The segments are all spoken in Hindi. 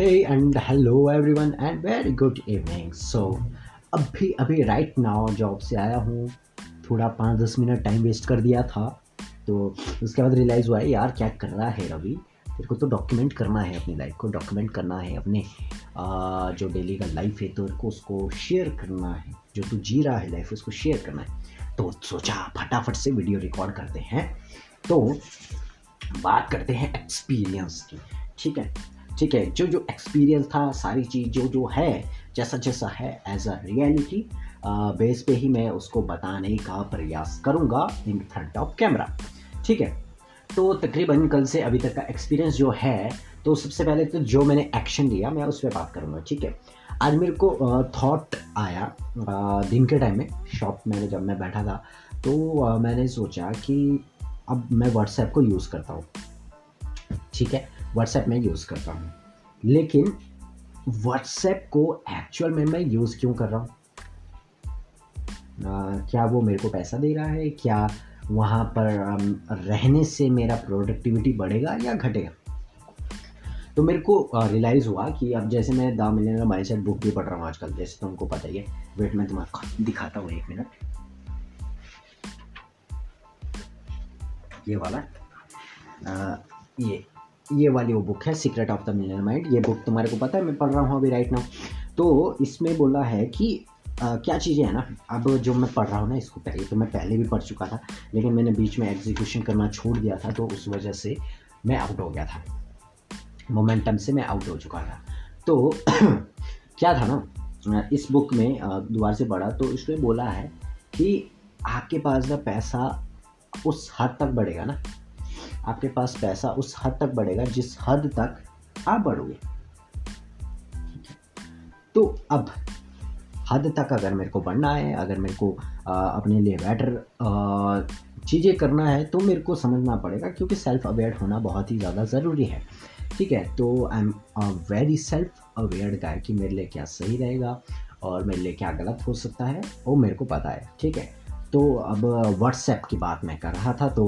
Hey, and hello, everyone, and very good evening. So, अभी अभी राइट नाउ जॉब से आया हूँ। थोड़ा पाँच दस मिनट टाइम वेस्ट कर दिया था। तो उसके बाद रियलाइज़ हुआ है यार, क्या कर रहा है रवि? तेरे को तो डॉक्यूमेंट करना है अपनी लाइफ को डॉक्यूमेंट करना है अपने जो डेली का लाइफ है तो को उसको शेयर करना है। जो तू जी रहा है लाइफ उसको शेयर करना है। तो सोचा, फटाफट से वीडियो रिकॉर्ड करते हैं। तो बात करते हैं एक्सपीरियंस की, ठीक है? ठीक है, जो जो एक्सपीरियंस था, सारी चीज़ जो जो है, जैसा जैसा है एज अ रियलिटी बेस पे ही मैं उसको बताने का प्रयास करूँगा इन फ्रंट ऑफ़ कैमरा ठीक है तो तकरीबन कल से अभी तक का एक्सपीरियंस जो है तो सबसे पहले तो जो मैंने एक्शन लिया, मैं उस पर बात करूँगा, ठीक है? आज मेरे को थॉट आया दिन के टाइम में शॉप में जब मैं बैठा था तो मैंने सोचा कि अब मैं व्हाट्सएप को यूज़ करता हूँ। ठीक है व्हाट्सएप में यूज़ करता हूँ। लेकिन व्हाट्सएप को एक्चुअल में मैं यूज़ क्यों कर रहा हूँ? क्या वो मेरे को पैसा दे रहा है? क्या वहाँ पर रहने से मेरा प्रोडक्टिविटी बढ़ेगा या घटेगा? तो मेरे को रियलाइज़ हुआ कि अब जैसे मैं द मिलियनर माइंडसेट बुक भी पढ़ रहा हूँ आजकल जैसे तुमको पता ही है। वेट मैं तुम्हारा दिखाता हूँ एक मिनट ये वाला आ, ये। ये वाली वो बुक है secret of the million mind ये बुक तुम्हारे को पता है मैं पढ़ रहा हूँ अभी राइट नाउ तो इसमें बोला है कि आ, क्या चीज़ें हैं ना अब जो मैं पढ़ रहा हूँ ना इसको पहले तो मैं पहले भी पढ़ चुका था लेकिन मैंने बीच में एग्जीक्यूशन करना छोड़ दिया था तो उस वजह से मैं आउट हो गया था। मोमेंटम से मैं आउट हो चुका था। तो क्या था ना इस बुक में दोबारा से पढ़ा तो इसमें बोला है कि आपके पास का पैसा उस हद तक बढ़ेगा ना आपके पास पैसा उस हद तक बढ़ेगा जिस हद तक आप बढ़ोगे। तो अब हद तक अगर मेरे को बढ़ना है अगर मेरे को आ, अपने लिए बेटर चीज़ें करना है तो मेरे को समझना पड़ेगा क्योंकि सेल्फ अवेयर होना बहुत ही ज़्यादा ज़रूरी है। ठीक है? तो I am a very self aware guy कि मेरे लिए क्या सही रहेगा और मेरे लिए क्या गलत हो सकता है वो मेरे को पता है। ठीक है? तो अब व्हाट्सएप की बात मैं कर रहा था तो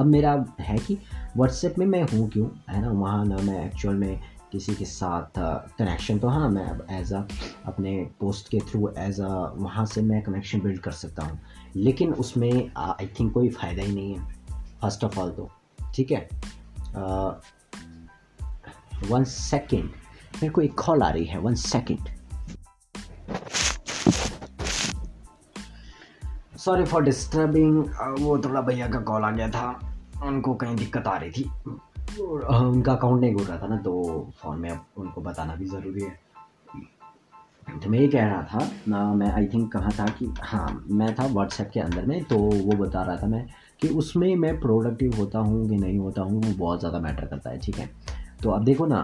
अब मेरा है कि व्हाट्सएप में मैं हूँ क्यों? है ना, वहाँ ना मैं एक्चुअल में किसी के साथ कनेक्शन तो हाँ मैं अब एज अ अपने पोस्ट के थ्रू एज अ वहाँ से मैं कनेक्शन बिल्ड कर सकता हूँ। लेकिन उसमें आई थिंक कोई फ़ायदा ही नहीं है फ़र्स्ट ऑफ़ ऑल तो। ठीक है? वन सेकेंड मेरे को एक कॉल आ रही है one second sorry for disturbing वो थोड़ा भैया का कॉल आ गया था। उनको कहीं दिक्कत आ रही थी। उनका अकाउंट नहीं घूर रहा था ना तो फ़ोन में अब उनको बताना भी ज़रूरी है। तो मैं ये कह रहा था, ना, मैं आई थिंक कहाँ था कि हाँ मैं था व्हाट्सएप के अंदर में तो वो बता रहा था मैं कि उसमें मैं प्रोडक्टिव होता हूँ कि नहीं होता हूँ, वो बहुत ज़्यादा मैटर करता है, ठीक है? तो अब देखो ना,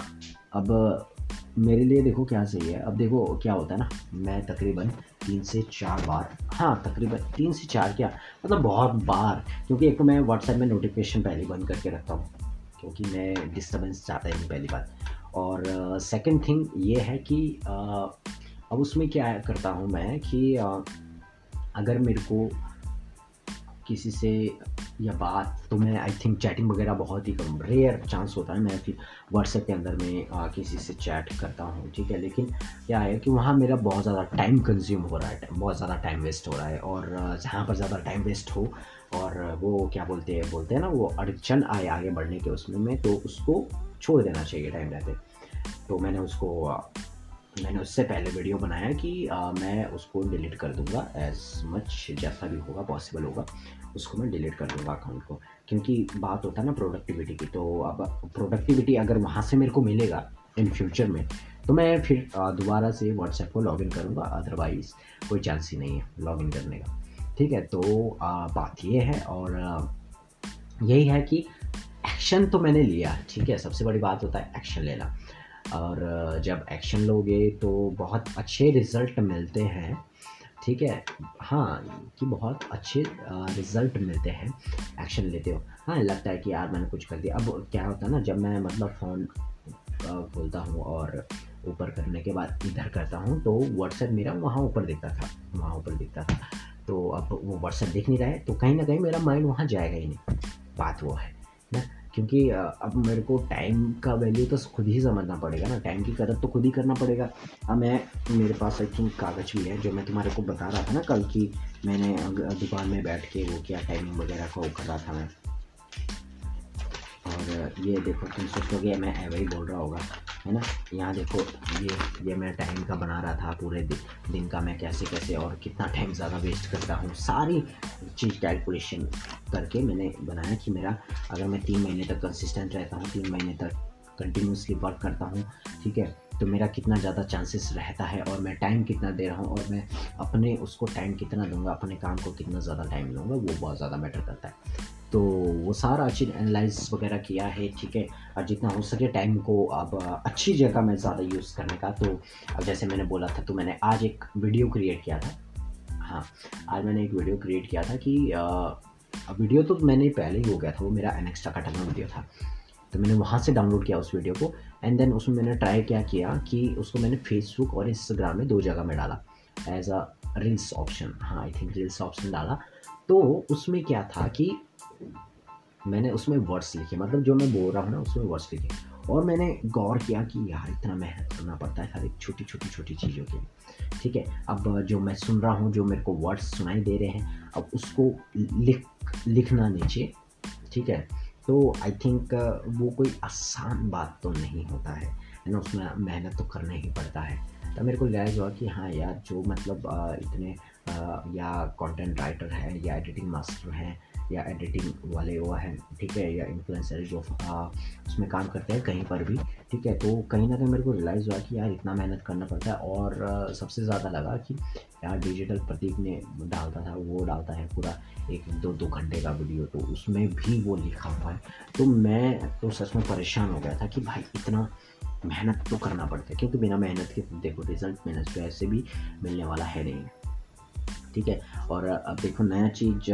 अब मेरे लिए देखो क्या सही है। अब देखो क्या होता है ना मैं तकरीबन तीन से चार बार हाँ तकरीबन तीन से चार क्या मतलब बहुत बार क्योंकि एक तो मैं व्हाट्सएप में नोटिफिकेशन पहले बंद करके रखता हूँ क्योंकि मैं डिस्टर्बेंस चाहता ही नहीं पहली बार। और सेकंड uh, थिंग ये है कि uh, अब उसमें क्या करता हूँ मैं कि uh, अगर मेरे को किसी से या बात तो मैं आई थिंक चैटिंग वगैरह बहुत ही कम रेयर चांस होता है। मैं फिर व्हाट्सएप के अंदर में आ, किसी से चैट करता हूँ ठीक है? लेकिन क्या है कि वहाँ मेरा बहुत ज़्यादा टाइम कंज्यूम हो रहा है बहुत ज़्यादा टाइम वेस्ट हो रहा है। और जहाँ पर ज़्यादा टाइम वेस्ट हो और वो क्या बोलते हैं बोलते हैं ना वो अड़चन आए आगे बढ़ने के उसमें में तो उसको छोड़ देना चाहिए टाइम रहते। तो मैंने उसको मैंने उससे पहले वीडियो बनाया कि आ, मैं उसको डिलीट कर दूँगा एज मच जैसा भी होगा पॉसिबल होगा उसको मैं डिलीट कर दूँगा अकाउंट को। क्योंकि बात होता है ना प्रोडक्टिविटी की तो अब प्रोडक्टिविटी अगर वहाँ से मेरे को मिलेगा इन फ्यूचर में तो मैं फिर दोबारा से व्हाट्सएप को लॉगिन करूँगा अदरवाइज़ कोई चांस ही नहीं है लॉगिन करने का। ठीक है तो आ, बात ये है और यही है कि एक्शन तो मैंने लिया ठीक है सबसे बड़ी बात होता है एक्शन लेना। और जब एक्शन लोगे तो बहुत अच्छे रिज़ल्ट मिलते हैं। ठीक है? हाँ कि बहुत अच्छे रिज़ल्ट मिलते हैं एक्शन लेते हो। हाँ लगता है कि यार मैंने कुछ कर दिया। अब क्या होता है ना, जब मैं मतलब फ़ोन खोलता हूँ और ऊपर करने के बाद इधर करता हूँ तो व्हाट्सएप मेरा वहाँ ऊपर दिखता था, वहाँ ऊपर दिखता था। तो अब वो व्हाट्सएप दिख नहीं रहा है तो कहीं ना कहीं मेरा माइंड वहाँ जाएगा ही नहीं। बात वो है। क्योंकि अब मेरे को टाइम का वैल्यू तो खुद ही समझना पड़ेगा ना। टाइम की कदर तो खुद ही करना पड़ेगा। अब मैं, मेरे पास आई थिंक कागज़ भी है, जो मैं तुम्हारे को बता रहा था ना कल की मैंने दुकान में बैठ के वो क्या टाइमिंग वगैरह का वो कर रहा था मैं। और ये देखो, तुम सोचोगे, मैं वही बोल रहा होगा। है ना? यहाँ देखो ये ये मैं टाइम का बना रहा था पूरे दिन, दिन का मैं कैसे कैसे और कितना टाइम ज़्यादा वेस्ट करता हूँ सारी चीज़ कैलकुलेशन करके मैंने बनाया कि मेरा अगर मैं तीन महीने तक कंसिस्टेंट रहता हूँ तीन महीने तक कंटिन्यूसली वर्क करता हूँ ठीक है? तो मेरा कितना ज़्यादा चांसेस रहता है और मैं टाइम कितना दे रहा हूँ और मैं अपने उसको टाइम कितना दूँगा अपने काम को कितना ज़्यादा टाइम लूँगा वो बहुत ज़्यादा मैटर करता है। तो वो सारा चीज़ एनालाइज वगैरह किया है ठीक है? और जितना हो सके टाइम को अब अच्छी जगह में ज़्यादा यूज़ करने का। तो अब जैसे मैंने बोला था तो मैंने आज एक वीडियो क्रिएट किया था। हाँ आज मैंने एक वीडियो क्रिएट किया था कि आ, वीडियो तो मैंने पहले ही हो गया था वो मेरा एनेक्स्ट्रा का टर्म वीडियो था। तो मैंने वहाँ से डाउनलोड किया उस वीडियो को। एंड देन उसमें मैंने ट्राई क्या किया कि उसको मैंने फेसबुक और इंस्टाग्राम में दो जगह में डाला। एज अ रील्स ऑप्शन हाँ आई थिंक रील्स ऑप्शन डाला। तो उसमें क्या था कि मैंने उसमें वर्ड्स लिखे मतलब जो मैं बोल रहा हूँ ना, उसमें वर्ड्स लिखे। और मैंने गौर किया कि यार, इतना मेहनत करना पड़ता है हर एक छोटी छोटी छोटी चीज़ों के लिए। ठीक है, अब जो मैं सुन रहा हूँ, जो मेरे को वर्ड्स सुनाई दे रहे हैं, अब उसको लिख, लिखना नीचे। ठीक है तो आई थिंक वो कोई आसान बात तो नहीं होता है। ना, उसमें मेहनत तो करना ही पड़ता है। तो मेरे को रिलाइज़ हुआ कि हाँ यार, जो मतलब इतने या कंटेंट राइटर हैं, या एडिटिंग मास्टर हैं या एडिटिंग वाले वो हैं ठीक है या इन्फ्लुएंसर जो आ, उसमें काम करते हैं कहीं पर भी ठीक है तो कहीं ना कहीं मेरे को रियलाइज़ हुआ कि यार इतना मेहनत करना पड़ता है और आ, सबसे ज़्यादा लगा कि यार डिजिटल प्रतीक ने डालता था वो डालता है पूरा एक दो दो घंटे का वीडियो तो उसमें भी वो लिखा हुआ है। तो मैं तो सच में परेशान हो गया था कि भाई इतना मेहनत तो करना पड़ता है क्योंकि बिना मेहनत के देखो रिज़ल्ट मेहनत तो ऐसे भी मिलने वाला है नहीं। ठीक है? और अब देखो नया चीज़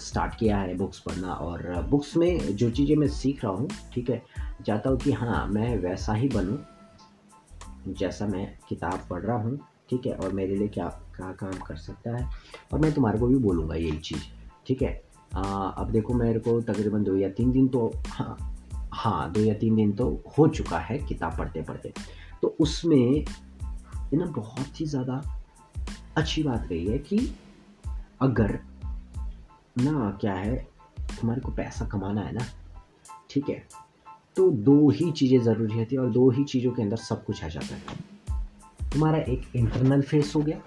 स्टार्ट किया है बुक्स पढ़ना और बुक्स में जो चीज़ें मैं सीख रहा हूँ ठीक है? चाहता हूँ कि हाँ मैं वैसा ही बनूँ जैसा मैं किताब पढ़ रहा हूँ ठीक है? और मेरे लिए क्या क्या काम कर सकता है? और मैं तुम्हारे को भी बोलूँगा यही चीज़ ठीक है? आ, अब देखो मेरे को तकरीबन दो या तीन दिन तो हाँ हाँ दो या तीन दिन तो हो चुका है किताब पढ़ते पढ़ते तो उसमें ना बहुत ही ज़्यादा अच्छी बात रही है कि अगर ना क्या है तुम्हारे को पैसा कमाना है ना ठीक है तो दो ही चीज़ें ज़रूरी होती है और दो ही चीज़ों के अंदर सब कुछ आ जाता है। तुम्हारा एक इंटरनल फेस हो गया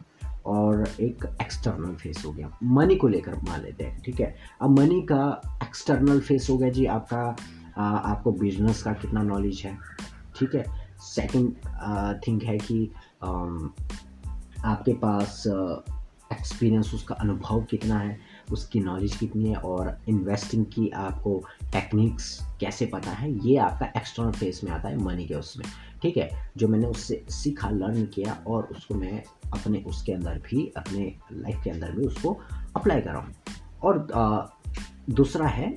और एक एक्सटर्नल फेस हो गया। मनी को लेकर मान लेते हैं ठीक है? अब मनी का एक्सटर्नल फेस हो गया जी आपका आ, आपको बिज़नेस का कितना नॉलेज है ठीक है? सेकंड थिंग है कि आ, आपके पास एक्सपीरियंस उसका अनुभव कितना है उसकी नॉलेज कितनी है और इन्वेस्टिंग की आपको टेक्निक्स कैसे पता है ये आपका एक्सटर्नल फेस में आता है मनी के उसमें। ठीक है? जो मैंने उससे सीखा लर्न किया और उसको मैं अपने उसके अंदर भी अपने लाइफ के अंदर भी उसको अप्लाई कर रहा हूँ। और आ, दूसरा है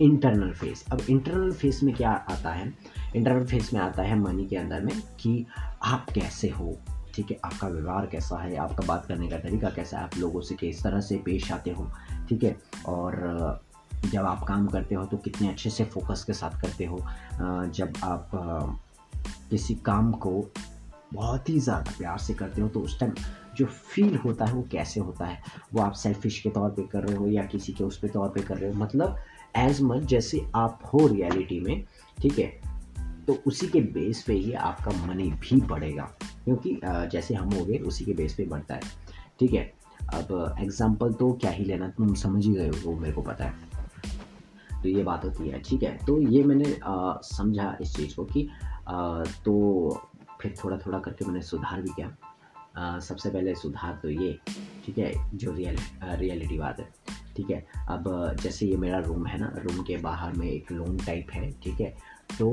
इंटरनल फेस अब इंटरनल फेस में क्या आता है? इंटरनल फेस में आता है मनी के अंदर में कि आप कैसे हो ठीक है, आपका व्यवहार कैसा है, आपका बात करने का तरीका कैसा है, आप लोगों से किस तरह से पेश आते हो, ठीक है? और, जब आप काम करते हो तो कितने अच्छे से फोकस के साथ करते हो जब आप किसी काम को बहुत ही ज़्यादा प्यार से करते हो तो उस टाइम जो फील होता है वो कैसे होता है? वो आप सेल्फिश के तौर पे कर रहे हो या किसी के उस पे तौर पे कर रहे हो? मतलब एज मच जैसे आप हो रियलिटी में, ठीक है? तो उसी के बेस पे ही आपका मनी भी बढ़ेगा। क्योंकि जैसे हम हो गए, उसी के बेस पे बढ़ता है। ठीक है? अब एग्ज़ाम्पल तो क्या ही लेना, तुम समझ ही गए हो मेरे को पता है। तो ये बात होती है, ठीक है? तो ये मैंने समझा इस चीज़ को कि तो फिर थोड़ा थोड़ा करके मैंने सुधार भी किया। सबसे पहले सुधार तो ये, ठीक है? जो रियल रियलिटी बात है। ठीक है? अब, जैसे ये मेरा रूम है ना रूम के बाहर में एक लोन टाइप है, ठीक है? तो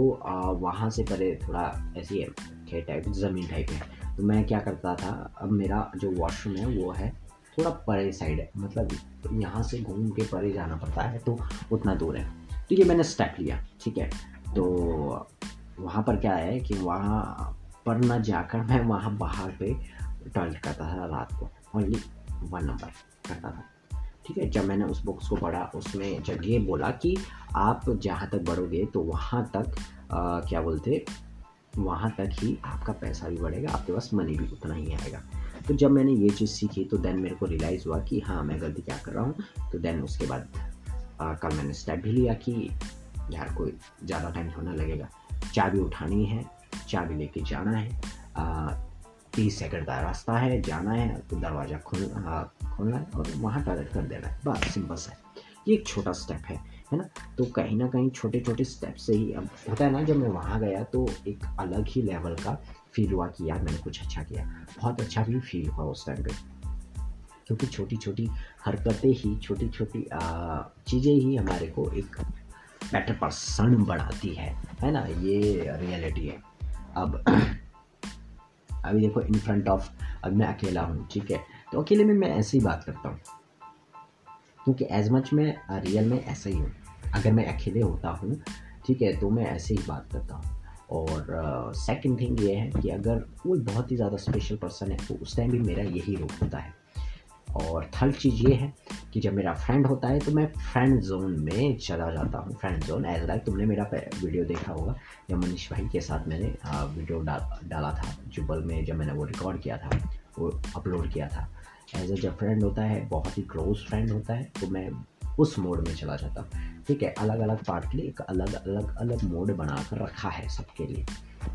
वहाँ से पहले थोड़ा ऐसी है टाइप ज़मीन टाइप है। तो मैं क्या करता था, अब मेरा जो वॉशरूम है, वो है थोड़ा परे साइड है। मतलब यहाँ से घूम के परे जाना पड़ता है तो उतना दूर है। तो ये मैंने स्टेप लिया, ठीक है? तो वहाँ पर क्या है कि वहाँ पर न जाकर मैं वहाँ बाहर पे टॉयलेट करता था रात को। ओनली वन नंबर करता था। ठीक है जब मैंने उस बुक्स को पढ़ा उसमें जब ये बोला कि आप जहाँ तक बढ़ोगे तो वहाँ तक आ, क्या बोलते वहाँ तक ही आपका पैसा भी बढ़ेगा आपके पास मनी भी उतना ही आएगा। तो जब मैंने ये चीज़ सीखी तो देन मेरे को रियलाइज़ हुआ कि हाँ मैं गलती क्या कर रहा हूँ तो देन उसके बाद कल मैंने स्टेप भी लिया कि यार कोई ज़्यादा टाइम थोड़ा लगेगा। चाबी उठानी है चाबी लेके जाना है तीस सेकंड का रास्ता है जाना है तो दरवाज़ा खोल खोलना है और वहाँ टॉयलेट कर देना है। बस सिंपल सा ये एक छोटा स्टेप है है ना? तो कहीं ना कहीं छोटे छोटे स्टेप से ही अब होता है ना, जब मैं वहाँ गया तो एक अलग ही लेवल का फील हुआ कि यार मैंने कुछ अच्छा किया। बहुत अच्छा भी फील हुआ उस टाइम पे। क्योंकि छोटी छोटी हरकतें ही छोटी छोटी चीज़ें ही हमारे को एक बेटर पर्सन बढ़ाती है है ना? ये रियलिटी है। अब, अभी देखो इन फ्रंट ऑफ़ अब मैं अकेला हूँ, ठीक है? तो अकेले में मैं ऐसे ही बात करता हूँ। क्योंकि एज मच मैं रियल में ऐसा ही हूँ। अगर मैं अकेले होता हूँ ठीक है तो मैं ऐसे ही बात करता हूँ। और सेकंड uh, थिंग ये है कि अगर कोई बहुत ही ज़्यादा स्पेशल पर्सन है तो उस टाइम भी मेरा यही रूप होता है। और थर्ड चीज़ ये है कि जब मेरा फ्रेंड होता है तो मैं फ्रेंड जोन में चला जाता हूँ। फ्रेंड जोन एज लाइक तुमने मेरा वीडियो देखा होगा जब मनीष भाई के साथ मैंने वीडियो डा, डाला था जुबल में जब मैंने वो रिकॉर्ड किया था। वो अपलोड किया था। एज ए जब फ्रेंड होता है, बहुत ही क्लोज फ्रेंड होता है तो मैं उस मोड में चला जाता हूँ। ठीक है अलग अलग पार्ट के एक अलग अलग अलग मोड बना कर रखा है सबके लिए।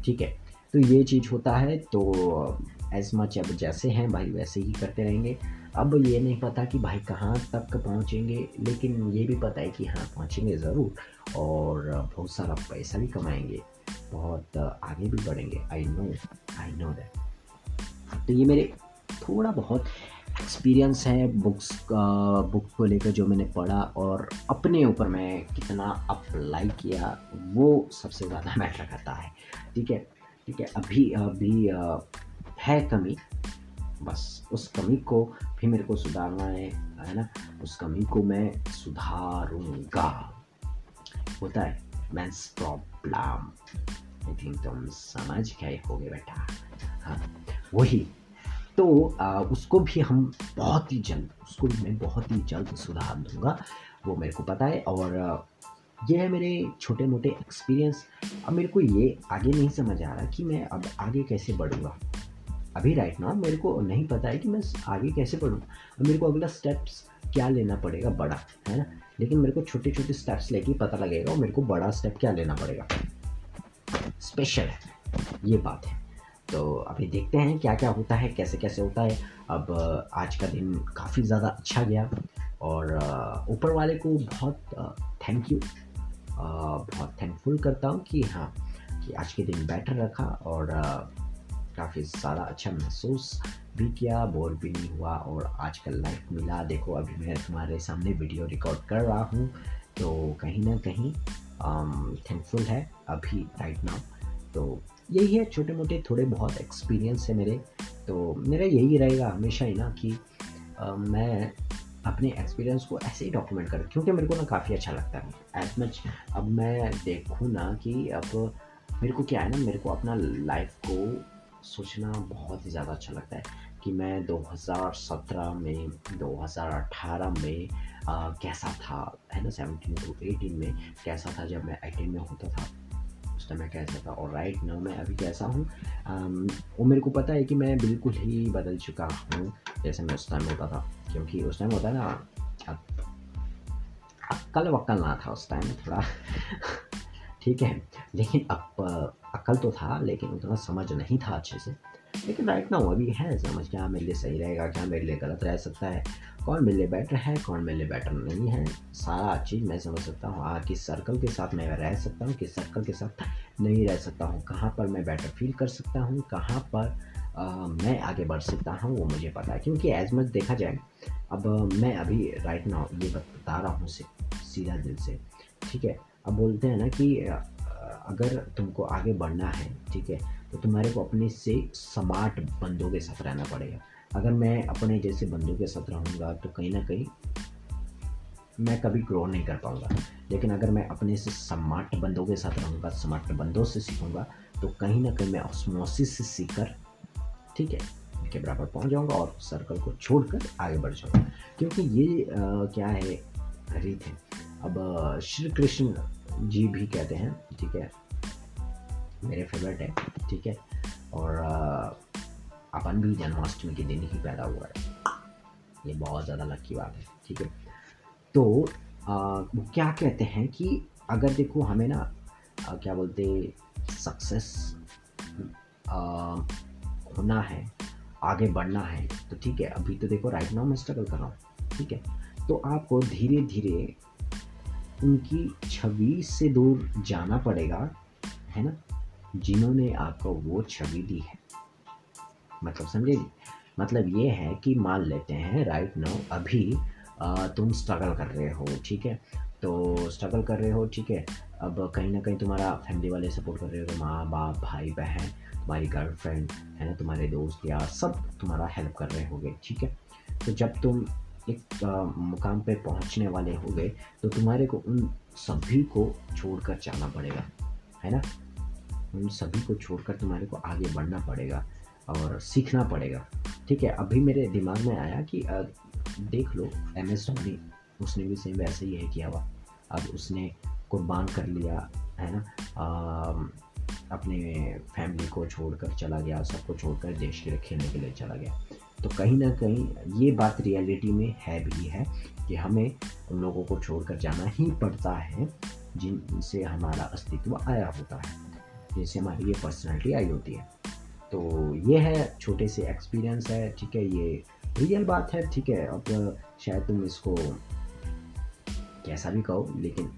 ठीक है तो ये चीज़ होता है तो एज मच अब जैसे हैं भाई, वैसे ही करते रहेंगे। अब ये नहीं पता कि भाई कहाँ तक पहुँचेंगे, लेकिन ये भी पता है कि हाँ पहुँचेंगे ज़रूर, और बहुत सारा पैसा भी कमाएँगे, बहुत आगे भी बढ़ेंगे। I know I know that तो ये मेरे थोड़ा बहुत एक्सपीरियंस है बुक्स का बुक को लेकर जो मैंने पढ़ा और अपने ऊपर मैं कितना अप्लाई किया, वो सबसे ज़्यादा मैटर करता है। ठीक है? ठीक है? अभी अभी है कमी, बस उस कमी को भी मेरे को सुधारना है है ना? उस कमी को मैं सुधारूँगा। होता है? मैंस प्रॉब्लम आई थिंक तुम समझ गए होगे बेटा। हाँ। वही। तो आ, उसको भी हम बहुत ही जल्द उसको भी मैं बहुत ही जल्द सुधार दूँगा वो मेरे को पता है। और ये है मेरे छोटे मोटे एक्सपीरियंस अब मेरे को ये आगे नहीं समझ आ रहा कि मैं अब आगे कैसे बढ़ूँगा। अभी राइट नाउ मेरे को नहीं पता है कि मैं आगे कैसे बढ़ूँ। अब मेरे को अगला स्टेप्स क्या लेना पड़ेगा बड़ा है ना? लेकिन मेरे को छोटे छोटे स्टेप्स लेके पता लगेगा और मेरे को बड़ा स्टेप क्या लेना पड़ेगा। स्पेशल है। ये बात है। तो अभी देखते हैं क्या क्या होता है कैसे कैसे होता है। अब आज का दिन काफ़ी ज़्यादा अच्छा गया और ऊपर वाले को बहुत थैंक यू बहुत थैंकफुल करता हूँ कि हाँ कि आज के दिन बेटर रखा और काफ़ी सारा अच्छा महसूस भी किया बोर भी नहीं हुआ और आज आजकल लाइफ मिला। देखो, अभी मैं तुम्हारे सामने वीडियो रिकॉर्ड कर रहा हूँ तो कहीं ना कहीं थैंकफुल है अभी राइट नाउ तो यही है छोटे मोटे थोड़े बहुत एक्सपीरियंस है मेरे। तो मेरा यही रहेगा हमेशा ही ना कि आ, मैं अपने एक्सपीरियंस को ऐसे ही डॉक्यूमेंट करूँ क्योंकि मेरे को ना काफ़ी अच्छा लगता है। एज मच अब मैं देखूँ ना कि अब मेरे को क्या है ना मेरे को अपना लाइफ को सोचना बहुत ही ज़्यादा अच्छा लगता है कि मैं 2017 में 2018 में आ, कैसा था है ना 17 टू 18 में कैसा था जब मैं एटीन में होता था। उस टाइम मैं कैसा था और राइट नो मैं अभी कैसा हूँ? वो मेरे को पता है कि मैं बिल्कुल ही बदल चुका हूँ, जैसे मैं उस टाइम होता था। क्योंकि उस टाइम होता है ना अक्ल वक्ल ना था उस टाइम थोड़ा। ठीक है? लेकिन अब अकल तो था लेकिन उतना समझ नहीं था अच्छे से। लेकिन राइट ना अभी है समझ क्या मेरे लिए सही रहेगा क्या मेरे लिए गलत रह सकता है? कौन मेरे लिए बेटर है कौन मेरे लिए बेटर नहीं है? सारा चीज़ मैं समझ सकता हूँ। हाँ किस सर्कल के साथ मैं रह सकता हूँ किस सर्कल के साथ नहीं रह सकता हूँ? कहाँ पर मैं बेटर फील कर सकता हूँ? कहाँ पर आ, मैं आगे बढ़ सकता हूँ वो मुझे पता है। क्योंकि एज मच देखा जाए अब मैं अभी राइट नाउ ये बता रहा हूँ सीधा दिल से। ठीक है? अब बोलते हैं ना कि अगर तुमको आगे बढ़ना है ठीक है तो तुम्हारे को अपने से स्मार्ट बंदों के साथ रहना पड़ेगा। अगर मैं अपने जैसे बंदों के साथ रहूँगा तो कहीं ना कहीं मैं कभी ग्रो नहीं कर पाऊँगा। लेकिन अगर मैं अपने से स्मार्ट बंदों के साथ रहूँगा स्मार्ट बंदों से सीखूँगा तो कहीं ना कहीं मैं ऑस्मोसिस से सीख कर ठीक है के बराबर पहुँच जाऊँगा और सर्कल को छोड़कर आगे बढ़ जाऊँगा। क्योंकि ये आ, क्या है रीत है। अब श्री कृष्ण जी भी कहते हैं ठीक है? मेरे फेवरेट है ठीक है? और अपन भी जन्माष्टमी के दिन ही पैदा हुआ है। ये बहुत ज़्यादा लक्की बात है ठीक है? तो आ, वो क्या कहते हैं कि अगर देखो हमें ना आ, क्या बोलते सक्सेस होना है आगे बढ़ना है तो ठीक है अभी तो देखो राइट नाउ मैं स्ट्रगल कर रहा हूँ ठीक है? तो आपको धीरे धीरे उनकी छवि से दूर जाना पड़ेगा है ना? जिन्होंने आपको वो छवि दी है। मतलब समझे जी? मतलब ये है कि मान लेते हैं राइट नाउ अभी आ, तुम स्ट्रगल कर रहे हो ठीक है? तो स्ट्रगल कर रहे हो ठीक है? अब कहीं ना कहीं तुम्हारा फैमिली वाले सपोर्ट कर रहे हो तो माँ बाप भाई बहन तुम्हारी गर्लफ्रेंड है ना? तुम्हारे दोस्त यार सब तुम्हारा हेल्प कर रहे होंगे ठीक है? तो जब तुम एक मुकाम पे पहुँचने वाले हो गए तो तुम्हारे को उन सभी को छोड़कर जाना पड़ेगा है ना? उन सभी को छोड़कर तुम्हारे को आगे बढ़ना पड़ेगा और सीखना पड़ेगा। ठीक है अभी मेरे दिमाग में आया कि देख लो एम एस धोनी उसने भी सेम वैसे ही है किया हुआ। अब उसने कुर्बान कर लिया है ना? आ, अपने फैमिली को छोड़कर चला गया सबको छोड़कर देश के लिए खेलने के लिए चला गया। तो कहीं ना कहीं ये बात रियलिटी में है भी है कि हमें उन लोगों को छोड़कर जाना ही पड़ता है, जिनसे हमारा अस्तित्व आया होता है, जिनसे हमारी ये पर्सनैलिटी आई होती है। तो ये है, छोटे से एक्सपीरियंस है, ठीक है, ये रियल बात है, ठीक है, अब शायद तुम इसको कैसा भी कहो, लेकिन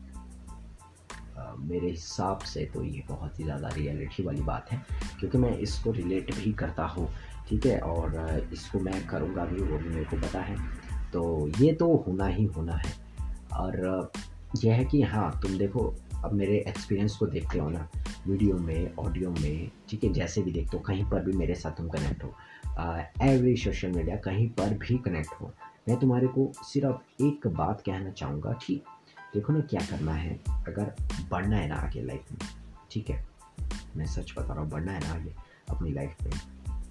मेरे हिसाब से तो ये बहुत ही ज़्यादा रियलिटी वाली बात है, क्योंकि मैं इसको रिलेट भी करता हूँ। ठीक है, और इसको मैं करूँगा भी वो भी मेरे को पता है। तो ये तो होना ही होना है। और यह है कि हाँ तुम देखो, अब मेरे एक्सपीरियंस को देखते हो ना वीडियो में ऑडियो में, ठीक है, जैसे भी देखते हो, कहीं पर भी मेरे साथ तुम कनेक्ट हो। एवरी सोशल मीडिया कहीं पर भी कनेक्ट हो। मैं तुम्हारे को सिर्फ़ एक बात कहना चाहूँगा कि देखो ना क्या करना है, अगर बढ़ना है ना आगे लाइफ में, ठीक है? मैं सच बता रहा हूँ, बढ़ना है ना आगे अपनी लाइफ में।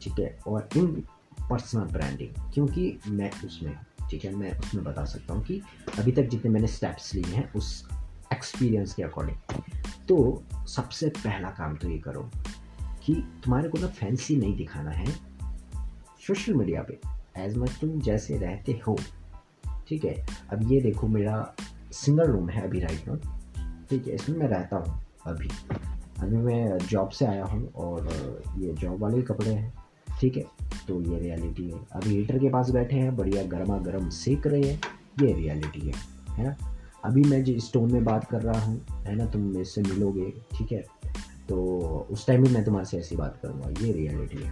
ठीक है और इन पर्सनल ब्रांडिंग, क्योंकि मैं उसमें, ठीक है, मैं उसमें बता सकता हूँ कि अभी तक जितने मैंने स्टेप्स लिए हैं, उस एक्सपीरियंस के अकॉर्डिंग तो सबसे पहला काम तो ये करो कि तुम्हारे को ना फैंसी नहीं दिखाना है सोशल मीडिया पे एज मच तुम जैसे रहते हो, ठीक है? अब ये देखो, मेरा सिंगल रूम है अभी राइट नाउ ठीक है? इसमें मैं रहता हूँ अभी। अभी मैं जॉब से आया हूँ और ये जॉब वाले कपड़े हैं। ठीक है? तो ये रियलिटी है। अभी हीटर के पास बैठे हैं, बढ़िया गर्मा गर्म सेक रहे हैं, ये रियलिटी है है ना? अभी मैं जिस स्टोन में बात कर रहा हूँ, है ना, तुम मेरे मिलोगे, ठीक है? तो उस टाइम भी मैं तुम्हारे से ऐसी बात करूँगा, ये रियलिटी है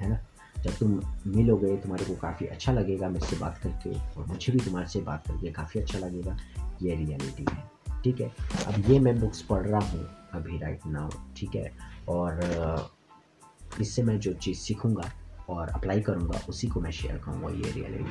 है ना? जब तुम मिलोगे, तुम्हारे को काफ़ी अच्छा लगेगा मेरे से बात करके, और मुझे भी तुम्हारे से बात करके काफ़ी अच्छा लगेगा, ये रियलिटी है, ठीक है? अब ये मैं बुक्स पढ़ रहा हूँ अभी राइट नाउ ठीक है? और इससे मैं जो चीज़ सीखूँगा और अप्लाई करूँगा उसी को मैं शेयर करूँगा ये रियलिटी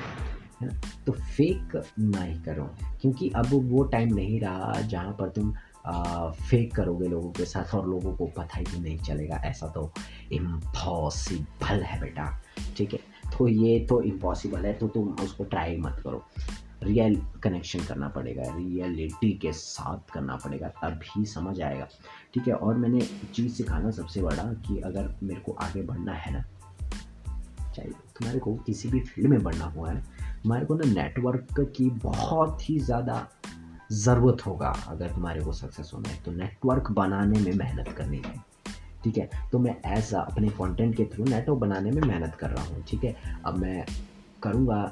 है ना? तो फेक ना ही करो क्योंकि अब वो टाइम नहीं रहा जहाँ पर तुम आ, फेक करोगे लोगों के साथ और लोगों को पता ही नहीं चलेगा ऐसा तो इम्पॉसिबल है बेटा ठीक है? तो ये तो इम्पॉसिबल है तो तुम उसको ट्राई मत करो। रियल कनेक्शन करना पड़ेगा रियलिटी के साथ करना पड़ेगा, तभी समझ आएगा। ठीक है, और मैंने चीज़ सिखाना सबसे बड़ा कि अगर मेरे को आगे बढ़ना है ना, चाहे तुम्हारे को किसी भी फ़ील्ड में बढ़ना हुआ है, तुम्हारे को ना नेटवर्क की बहुत ही ज़्यादा ज़रूरत होगा अगर तुम्हारे को सक्सेस होना है। तो नेटवर्क बनाने में मेहनत करनी है। ठीक है तो मैं ऐसा अपने कंटेंट के थ्रू नेटवर्क बनाने में मेहनत कर रहा हूँ। ठीक है, अब मैं करूँगा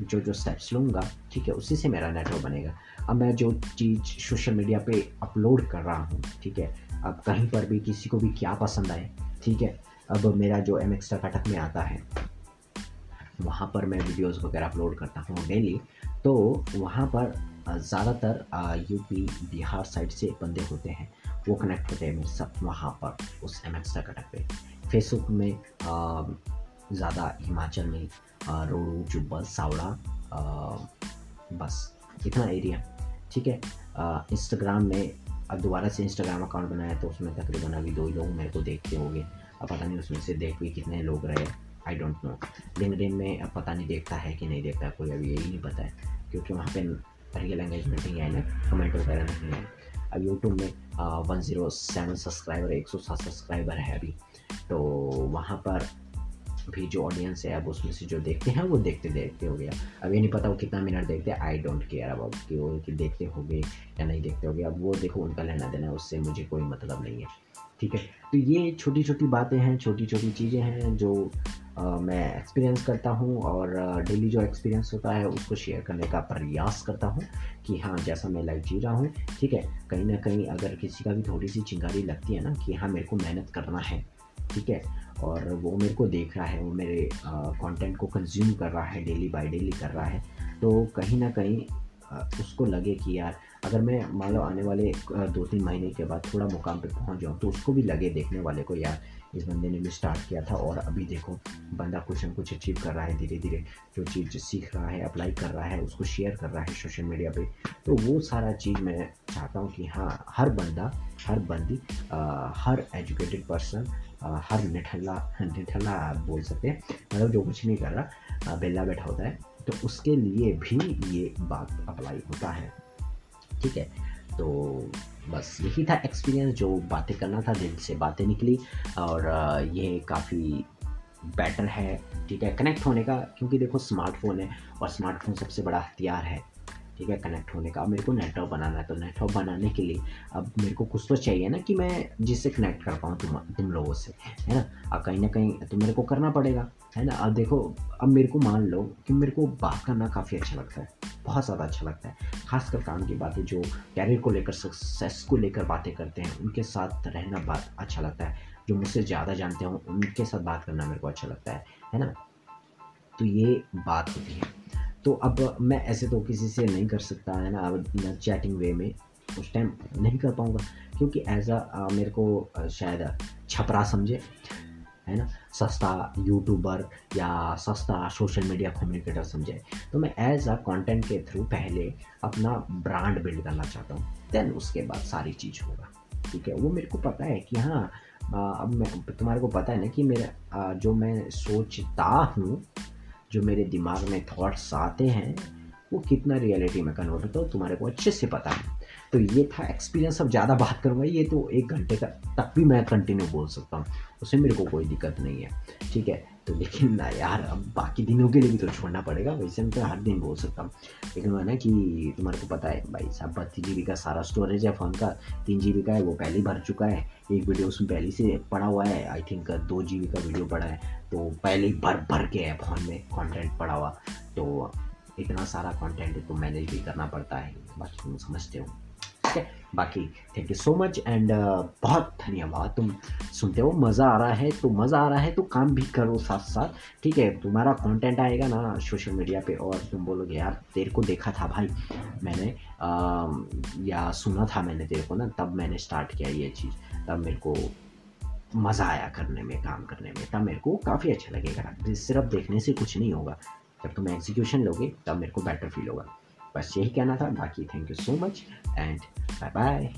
जो जो स्टेप्स लूँगा, ठीक है, उसी से मेरा नेटवर्क बनेगा। अब मैं जो चीज़ सोशल मीडिया पे अपलोड कर रहा हूँ, ठीक है, अब कहीं पर भी किसी को भी क्या पसंद आए, ठीक है, अब मेरा जो एम एक्स्ट्रा कटक में आता है, वहाँ पर मैं वीडियोस वगैरह अपलोड करता हूँ डेली तो वहाँ पर ज़्यादातर यूपी बिहार साइड से बंदे होते हैं, वो कनेक्ट होते हैं मेरे साथ वहाँ पर, उस एम एक्स कटक पे। फेसबुक में ज़्यादा हिमाचल में रोडू जुब्बल सावड़ा बस, इतना एरिया ठीक है? इंस्टाग्राम में, अब दोबारा से इंस्टाग्राम अकाउंट बनाया तो उसमें तकरीबन अभी दो लोग मेरे को देखते होंगे। अब पता नहीं उसमें से देख भी कितने लोग रहे आई डोंट नो लिंकडिन में अब पता नहीं देखता है कि नहीं देखता, कोई अभी यही नहीं पता है, क्योंकि वहाँ पे रियल एंगेजमेंट नहीं है ना कमेंट वगैरह नहीं है। अब यूट्यूब में वन ज़ीरो सेवन सब्सक्राइबर, एक सौ सात सब्सक्राइबर है अभी तो वहाँ पर भी जो ऑडियंस है अब उसमें से जो देखते हैं वो देखते देखते हो गया। अब ये नहीं पता वो कितना मिनट देखते हैं। आई डोंट केयर अबाउट कि वो कि देखते हो गए या नहीं देखते हो गए। अब वो देखो उनका लेना देना है उससे मुझे कोई मतलब नहीं है। ठीक है? तो ये छोटी छोटी बातें हैं छोटी छोटी चीज़ें हैं जो आ, मैं एक्सपीरियंस करता हूँ और डेली जो एक्सपीरियंस होता है उसको शेयर करने का प्रयास करता हूँ कि हाँ जैसा मैं लाइफ जी रहा हूँ ठीक है? कहीं ना कहीं अगर किसी का भी थोड़ी सी चिंगारी लगती है ना कि हाँ मेरे को मेहनत करना है ठीक है? और वो मेरे को देख रहा है वो मेरे कंटेंट को कंज्यूम कर रहा है डेली बाय डेली कर रहा है। तो कहीं ना कहीं उसको लगे कि यार अगर मैं मान लो आने वाले दो तीन महीने के बाद थोड़ा मुकाम पे पहुँच जाऊँ तो उसको भी लगे देखने वाले को यार इस बंदे ने भी स्टार्ट किया था और अभी देखो बंदा कुछ न कुछ अचीव कर रहा है धीरे धीरे जो चीज़ सीख रहा है अप्लाई कर रहा है उसको शेयर कर रहा है सोशल मीडिया पे। तो वो सारा चीज़ मैं चाहता हूँ कि हाँ हर बंदा हर बंदी आ, हर एजुकेटेड पर्सन हर निठल्ला निठल्ला बोल सकते हैं मतलब जो कुछ नहीं कर रहा बेला बैठा होता है तो उसके लिए भी ये बात अप्लाई होता है ठीक है तो बस यही था एक्सपीरियंस जो बातें करना था दिल से बातें निकली और ये काफ़ी बेटर है ठीक है कनेक्ट होने का क्योंकि देखो स्मार्टफ़ोन है और स्मार्टफ़ोन सबसे बड़ा हथियार है ठीक है कनेक्ट होने का। अब मेरे को नेटवर्क बनाना है तो नेटवर्क बनाने के लिए अब मेरे को कुछ तो चाहिए ना कि मैं जिससे कनेक्ट कर पाऊँ तुम तुम लोगों से, है ना? अब कहीं ना कहीं तो मेरे को करना पड़ेगा, है ना? अब देखो, अब मेरे को मान लो कि मेरे को बात करना काफ़ी अच्छा लगता है, बहुत ज़्यादा अच्छा लगता है। खासकर काम की बातें जो कैरियर को लेकर सक्सेस को लेकर बातें करते हैं, उनके साथ रहना बात अच्छा लगता है। जो मुझसे ज़्यादा जानते हो, उनके साथ बात करना मेरे को अच्छा लगता है है ना? तो ये बात होती है। तो अब मैं ऐसे तो किसी से नहीं कर सकता, है ना, अब चैटिंग वे में उस टाइम नहीं कर पाऊँगा। क्योंकि एज अ मेरे को शायद छपरा समझे, है ना, सस्ता यूट्यूबर या सस्ता सोशल मीडिया कम्युनिकेटर समझे। तो मैं एज अ कंटेंट के थ्रू पहले अपना ब्रांड बिल्ड करना चाहता हूँ। देन उसके बाद सारी चीज़ होगा। ठीक है? वो मेरे को पता है कि हाँ अब मैं, तुम्हारे को पता है ना कि मेरा जो मैं सोचता हूँ जो मेरे दिमाग में थॉट्स आते हैं, वो कितना रियलिटी में कन्वर्ट होता है तुम्हारे को अच्छे से पता है। तो ये था एक्सपीरियंस अब ज़्यादा बात करूँगा, ये तो एक घंटे का तक भी मैं कंटिन्यू बोल सकता हूँ उसमें मेरे को कोई दिक्कत नहीं है। ठीक है? लेकिन ना यार, अब बाकी दिनों के लिए भी तो छोड़ना पड़ेगा, वैसे मैं तो हर दिन बोल सकता हूँ। लेकिन वो ना कि तुम्हारे को पता है, भाई साहब बत्तीस जी का सारा स्टोरेज है फ़ोन का, तीन जीबी का है, वो पहले ही भर चुका है। एक वीडियो उसमें पहले से पड़ा हुआ है आई थिंक दो जीबी का वीडियो पड़ा है तो पहले ही भर भर के है फ़ोन में कॉन्टेंट पड़ा हुआ। तो इतना सारा कॉन्टेंट तो मैनेज भी करना पड़ता है, बाकी तुम समझते है। बाकी thank you so much and बहुत धन्यवाद। तुम सुनते हो मज़ा आ रहा है तो मज़ा आ रहा है तो काम भी करो साथ साथ ठीक है? तुम्हारा कंटेंट आएगा ना सोशल मीडिया पे और तुम बोलोगे यार तेरे को देखा था भाई। मैंने आ, या सुना था मैंने तेरे को ना तब मैंने स्टार्ट किया ये चीज़। तब मेरे को मज़ा आया करने में काम करने में। तब मेरे को काफ़ी अच्छा लगेगा। सिर्फ़ देखने से कुछ नहीं होगा। जब तुम एग्जीक्यूशन लोगे तब मेरे को बेटर फील होगा। बस यही कहना था बाकी thank you so much and bye bye